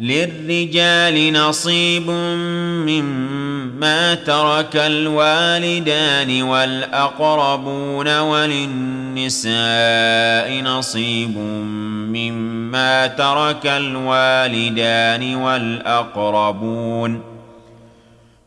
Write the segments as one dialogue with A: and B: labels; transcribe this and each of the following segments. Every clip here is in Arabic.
A: للرجال نصيب مما ما ترك الوالدان والأقربون وللنساء نصيب مما ترك الوالدان والأقربون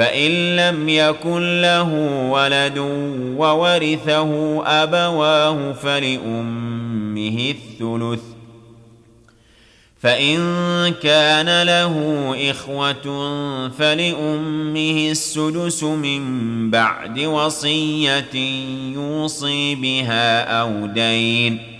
A: فإن لم يكن له ولد وورثه أبواه فلأمه الثلث. فإن كان له إخوة فلأمه السدس من بعد وصية يوصي بها أو دين.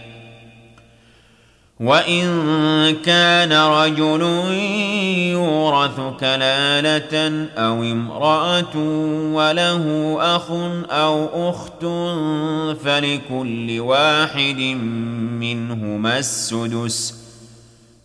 A: وإن كان رجل يورث كلالة أو امرأة وله أخ أو أخت فلكل واحد منهما السدس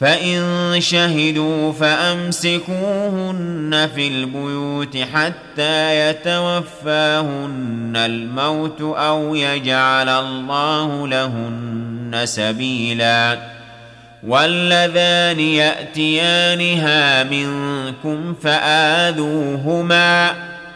A: فإن شهدوا فأمسكوهن في البيوت حتى يتوفاهن الموت أو يجعل الله لهن سبيلا واللذان يأتيانها منكم فآذوهما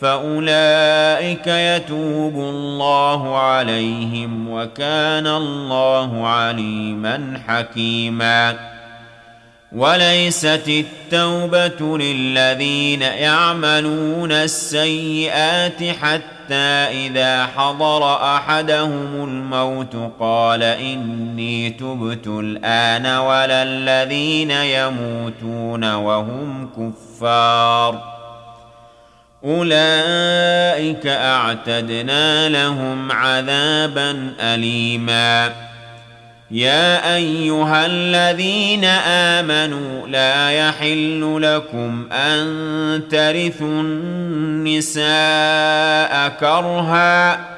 A: فاولئك يتوب الله عليهم وكان الله عليما حكيما. وليست التوبه للذين يعملون السيئات حتى اذا حضر احدهم الموت قال اني تبت الان ولا الذين يموتون وهم كفار. أولئك أعتدنا لهم عذابا أليما. يا أيها الذين آمنوا لا يحل لكم أن ترثوا النساء كرها.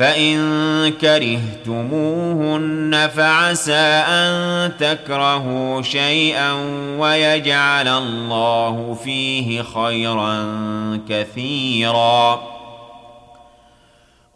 A: فإن كرهتموهن فعسى أن تكرهوا شيئا ويجعل الله فيه خيرا كثيرا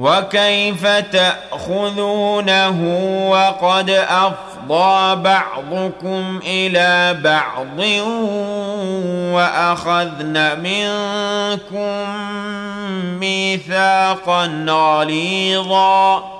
A: وكيف تأخذونه وقد أفضى بعضكم إلى بعض وأخذن منكم ميثاقا غليظا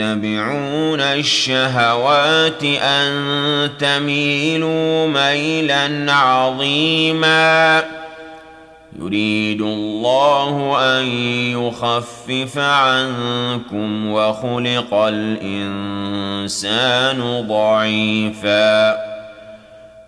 A: يتبعون الشهوات أن تميلوا ميلا عظيما. يريد الله أن يخفف عنكم وخلق الإنسان ضعيفا.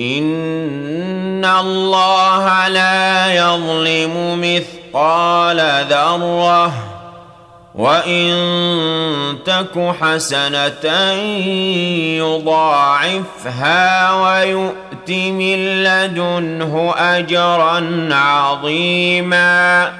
A: إن الله لا يظلم مثقال ذرة وإن تك حسنة يضاعفها ويؤت من لدنه أجرا عظيماً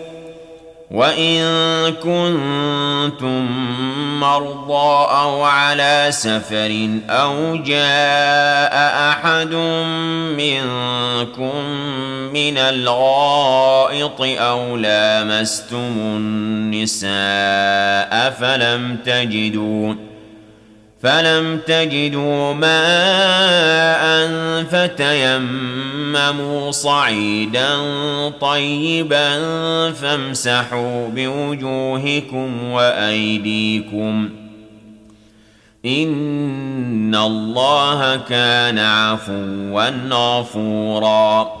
A: وإن كنتم مرضى أو على سفر أو جاء أحد منكم من الغائط أو لامستم النساء فلم تجدوا فلم تجدوا ماء فتيمموا صعيدا طيبا فامسحوا بوجوهكم وايديكم ان الله كان عفوا غفورا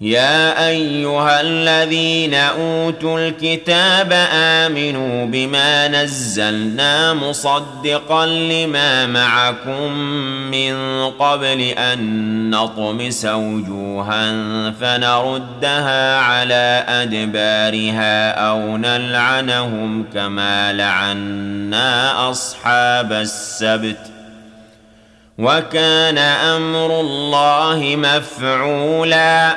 A: يا أيها الذين أوتوا الكتاب آمنوا بما نزلنا مصدقا لما معكم من قبل أن نطمس وجوها فنردها على أدبارها أو نلعنهم كما لعنا أصحاب السبت وكان أمر الله مفعولا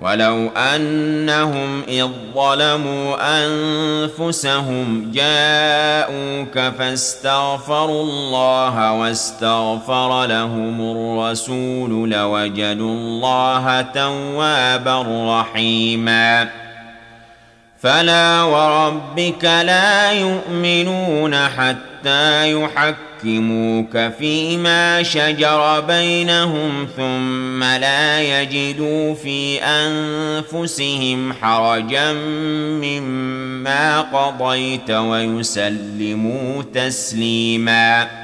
A: ولو أنهم إذ ظلموا أنفسهم جاءوك فاستغفروا الله واستغفر لهم الرسول لوجدوا الله توابا رحيما. فلا وربك لا يؤمنون حتى يحكموا يحكموك فيما شجر بينهم ثم لا يجدوا في أنفسهم حرجا مما قضيت ويسلموا تسليما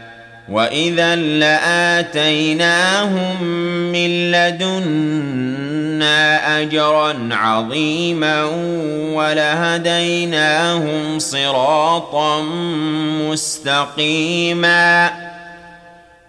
A: واذا لاتيناهم من لدنا اجرا عظيما ولهديناهم صراطا مستقيما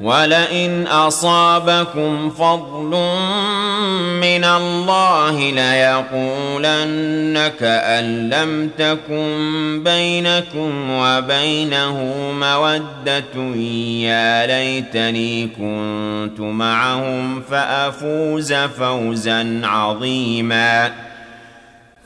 A: ولئن أصابكم فضل من الله ليقولن كأن لم تكن بينكم وبينه مودة. يا ليتني كنت معهم فأفوز فوزا عظيما.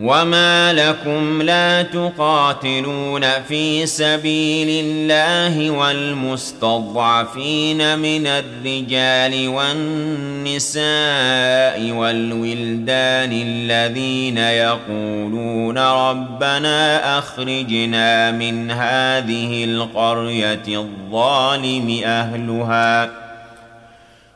A: وما لكم لا تقاتلون في سبيل الله والمستضعفين من الرجال والنساء والولدان الذين يقولون ربنا اخرجنا من هذه القريه الظالم اهلها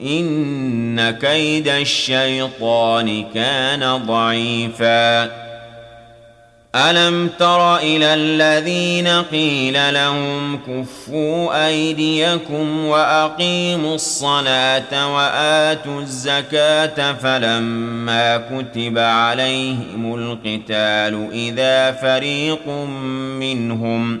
A: ان كيد الشيطان كان ضعيفا الم تر إلى الذين قيل لهم كفوا ايديكم واقيموا الصلاه واتوا الزكاه فلما كتب عليهم القتال اذا فريق منهم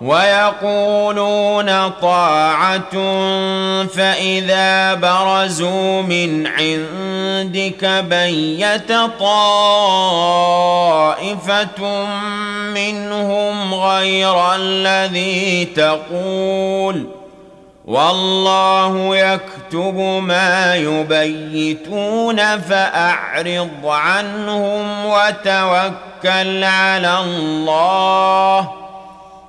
A: ويقولون طاعة فإذا برزوا من عندك بيت طائفة منهم غير الذي تقول والله يكتب ما يبيتون فأعرض عنهم وتوكل على الله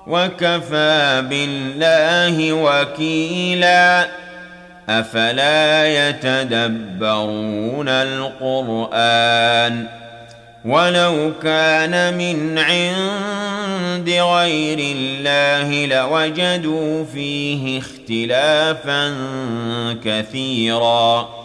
A: وكفى بالله وكيلا أفلا يتدبرون القرآن ولو كان من عند غير الله لوجدوا فيه اختلافا كثيرا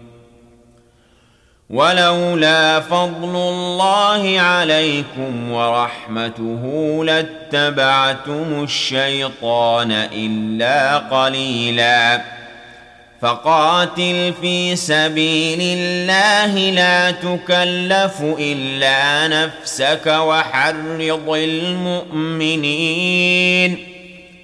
A: ولولا فضل الله عليكم ورحمته لاتبعتم الشيطان إلا قليلا. فقاتل في سبيل الله لا تكلف إلا نفسك وحرض المؤمنين.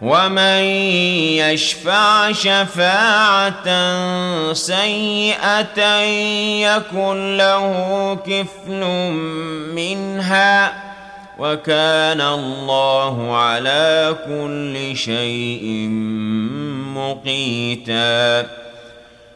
A: ومن يشفع شفاعة سيئة يكن له كفل منها وكان الله على كل شيء مقيتاً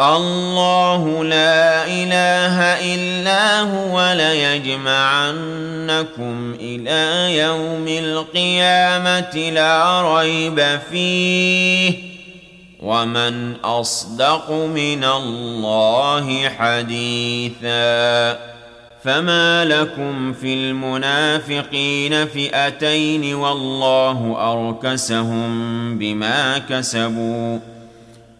A: الله لا إله إلا هو ليجمعنكم إلى يوم القيامة لا ريب فيه ومن أصدق من الله حديثا فما لكم في المنافقين فئتين والله أركسهم بما كسبوا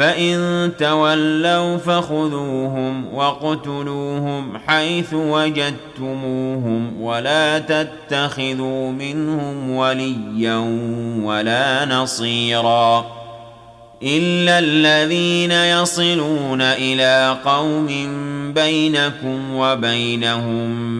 A: فإن تولوا فخذوهم واقتلوهم حيث وجدتموهم ولا تتخذوا منهم وليا ولا نصيرا إلا الذين يصلون إلى قوم بينكم وبينهم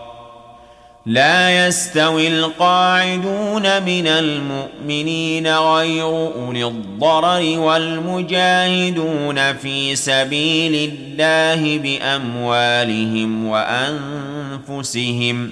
A: لا يستوي القاعدون من المؤمنين غير أولي الضرر والمجاهدون في سبيل الله بأموالهم وأنفسهم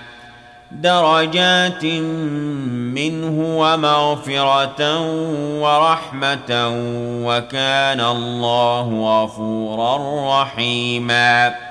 A: درجات منه ومغفرة ورحمة وكان الله غفورا رحيما.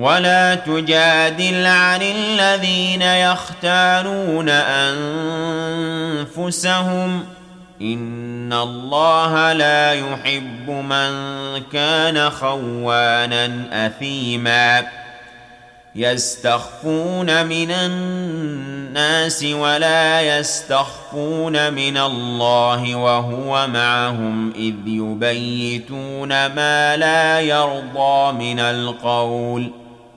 A: ولا تجادل عن الذين يختانون أنفسهم. إن الله لا يحب من كان خوانا أثيما. يستخفون من الناس ولا يستخفون من الله وهو معهم إذ يبيتون ما لا يرضى من القول.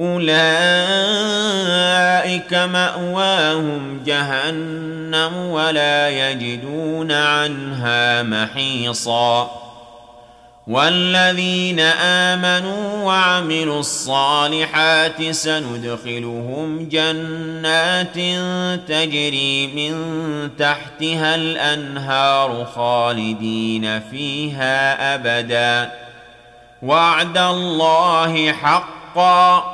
A: أولئك مأواهم جهنم ولا يجدون عنها محيصا. والذين آمنوا وعملوا الصالحات سندخلهم جنات تجري من تحتها الأنهار خالدين فيها أبدا. وعد الله حقا.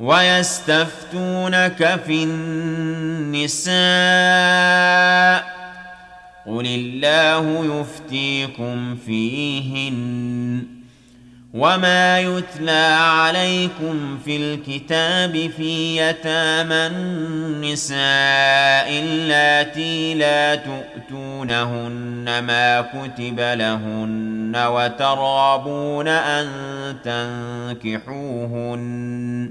A: ويستفتونك في النساء قل الله يفتيكم فيهن وما يتلى عليكم في الكتاب في يتامى النساء اللاتي لا تؤتونهن ما كتب لهن وترغبون أن تنكحوهن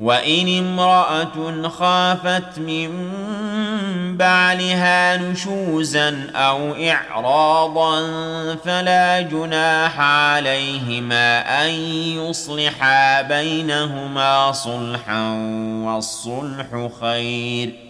A: وإن امرأة خافت من بعلها نشوزا أو إعراضا فلا جناح عليهما أن يصلحا بينهما صلحا والصلح خير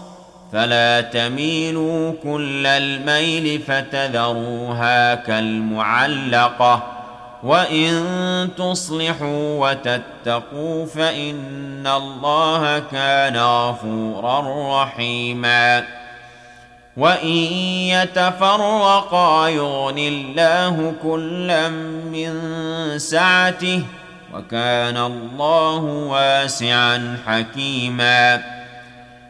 A: فلا تميلوا كل الميل فتذروها كالمعلقة وإن تصلحوا وتتقوا فإن الله كان غفورا رحيما وإن يتفرقا يغن الله كلا من سعته وكان الله واسعا حكيما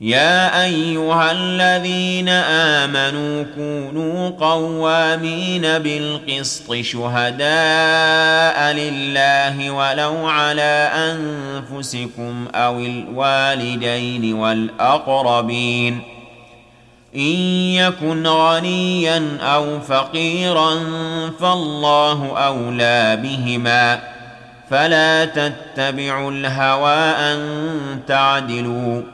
A: يا أيها الذين آمنوا كونوا قوامين بالقسط شهداء لله ولو على أنفسكم أو الوالدين والأقربين. إن يكن غنيا أو فقيرا فالله أولى بهما. فلا تتبعوا الهوى أن تعدلوا.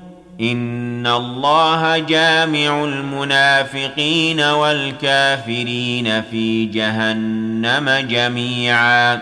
A: ان الله جامع المنافقين والكافرين في جهنم جميعا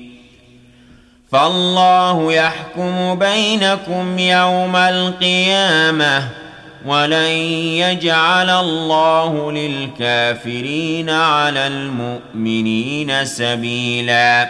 A: فالله يحكم بينكم يوم القيامة ولن يجعل الله للكافرين على المؤمنين سبيلا.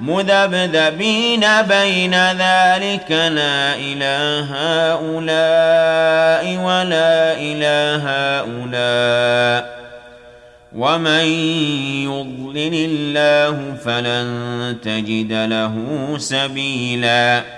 A: مذبذبين بين ذلك لا إله هؤلاء ولا إله هؤلاء ومن يضلل الله فلن تجد له سبيلاً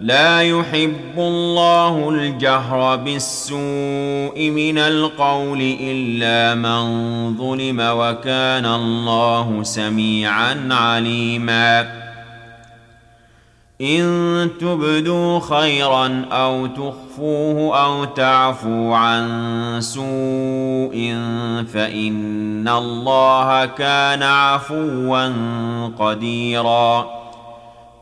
A: لا يحب الله الجهر بالسوء من القول إلا من ظلم وكان الله سميعا عليما. إن تبدوا خيرا أو تخفوه أو تعفوا عن سوء فإن الله كان عفوا قديرا.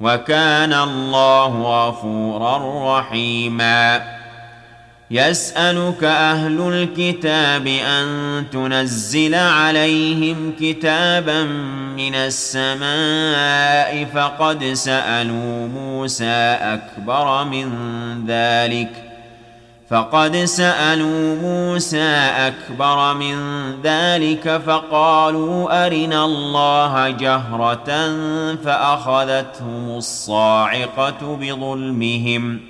A: وكان الله غفورا رحيما. يسألك أهل الكتاب أن تنزل عليهم كتابا من السماء فقد سألوا موسى أكبر من ذلك. فقد سألوا موسى أكبر من ذلك فقالوا أرنا الله جهرة فأخذتهم الصاعقة بظلمهم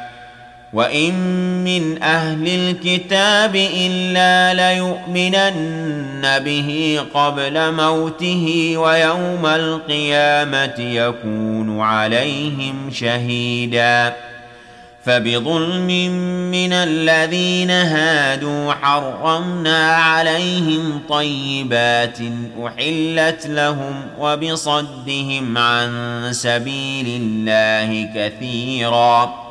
A: وان من أهل الكتاب الا ليؤمنن به قبل موته ويوم القيامه يكون عليهم شهيدا فبظلم من الذين هادوا حرمنا عليهم طيبات احلت لهم وبصدهم عن سبيل الله كثيرا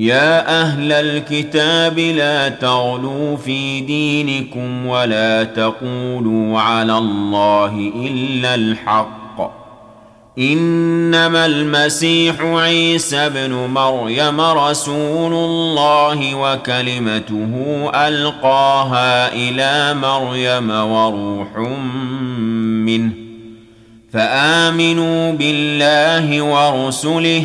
A: يا أهل الكتاب لا تغلوا في دينكم ولا تقولوا على الله إلا الحق. إنما المسيح عيسى ابن مريم رسول الله وكلمته ألقاها إلى مريم وروح منه. فآمنوا بالله ورسله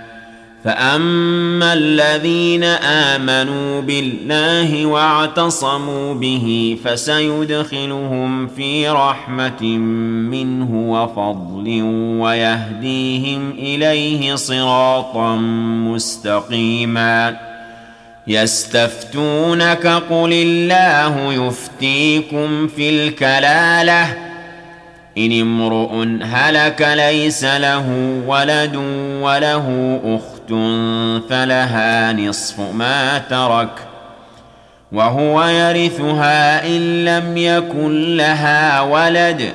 A: فاما الذين امنوا بالله واعتصموا به فسيدخلهم في رحمه منه وفضل ويهديهم اليه صراطا مستقيما يستفتونك قل الله يفتيكم في الكلاله ان امرؤ هلك ليس له ولد وله اخت فلها نصف ما ترك وهو يرثها إن لم يكن لها ولد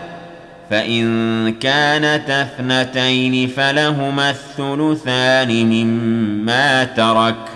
A: فإن كانت اثنتين فلهما الثلثان مما ترك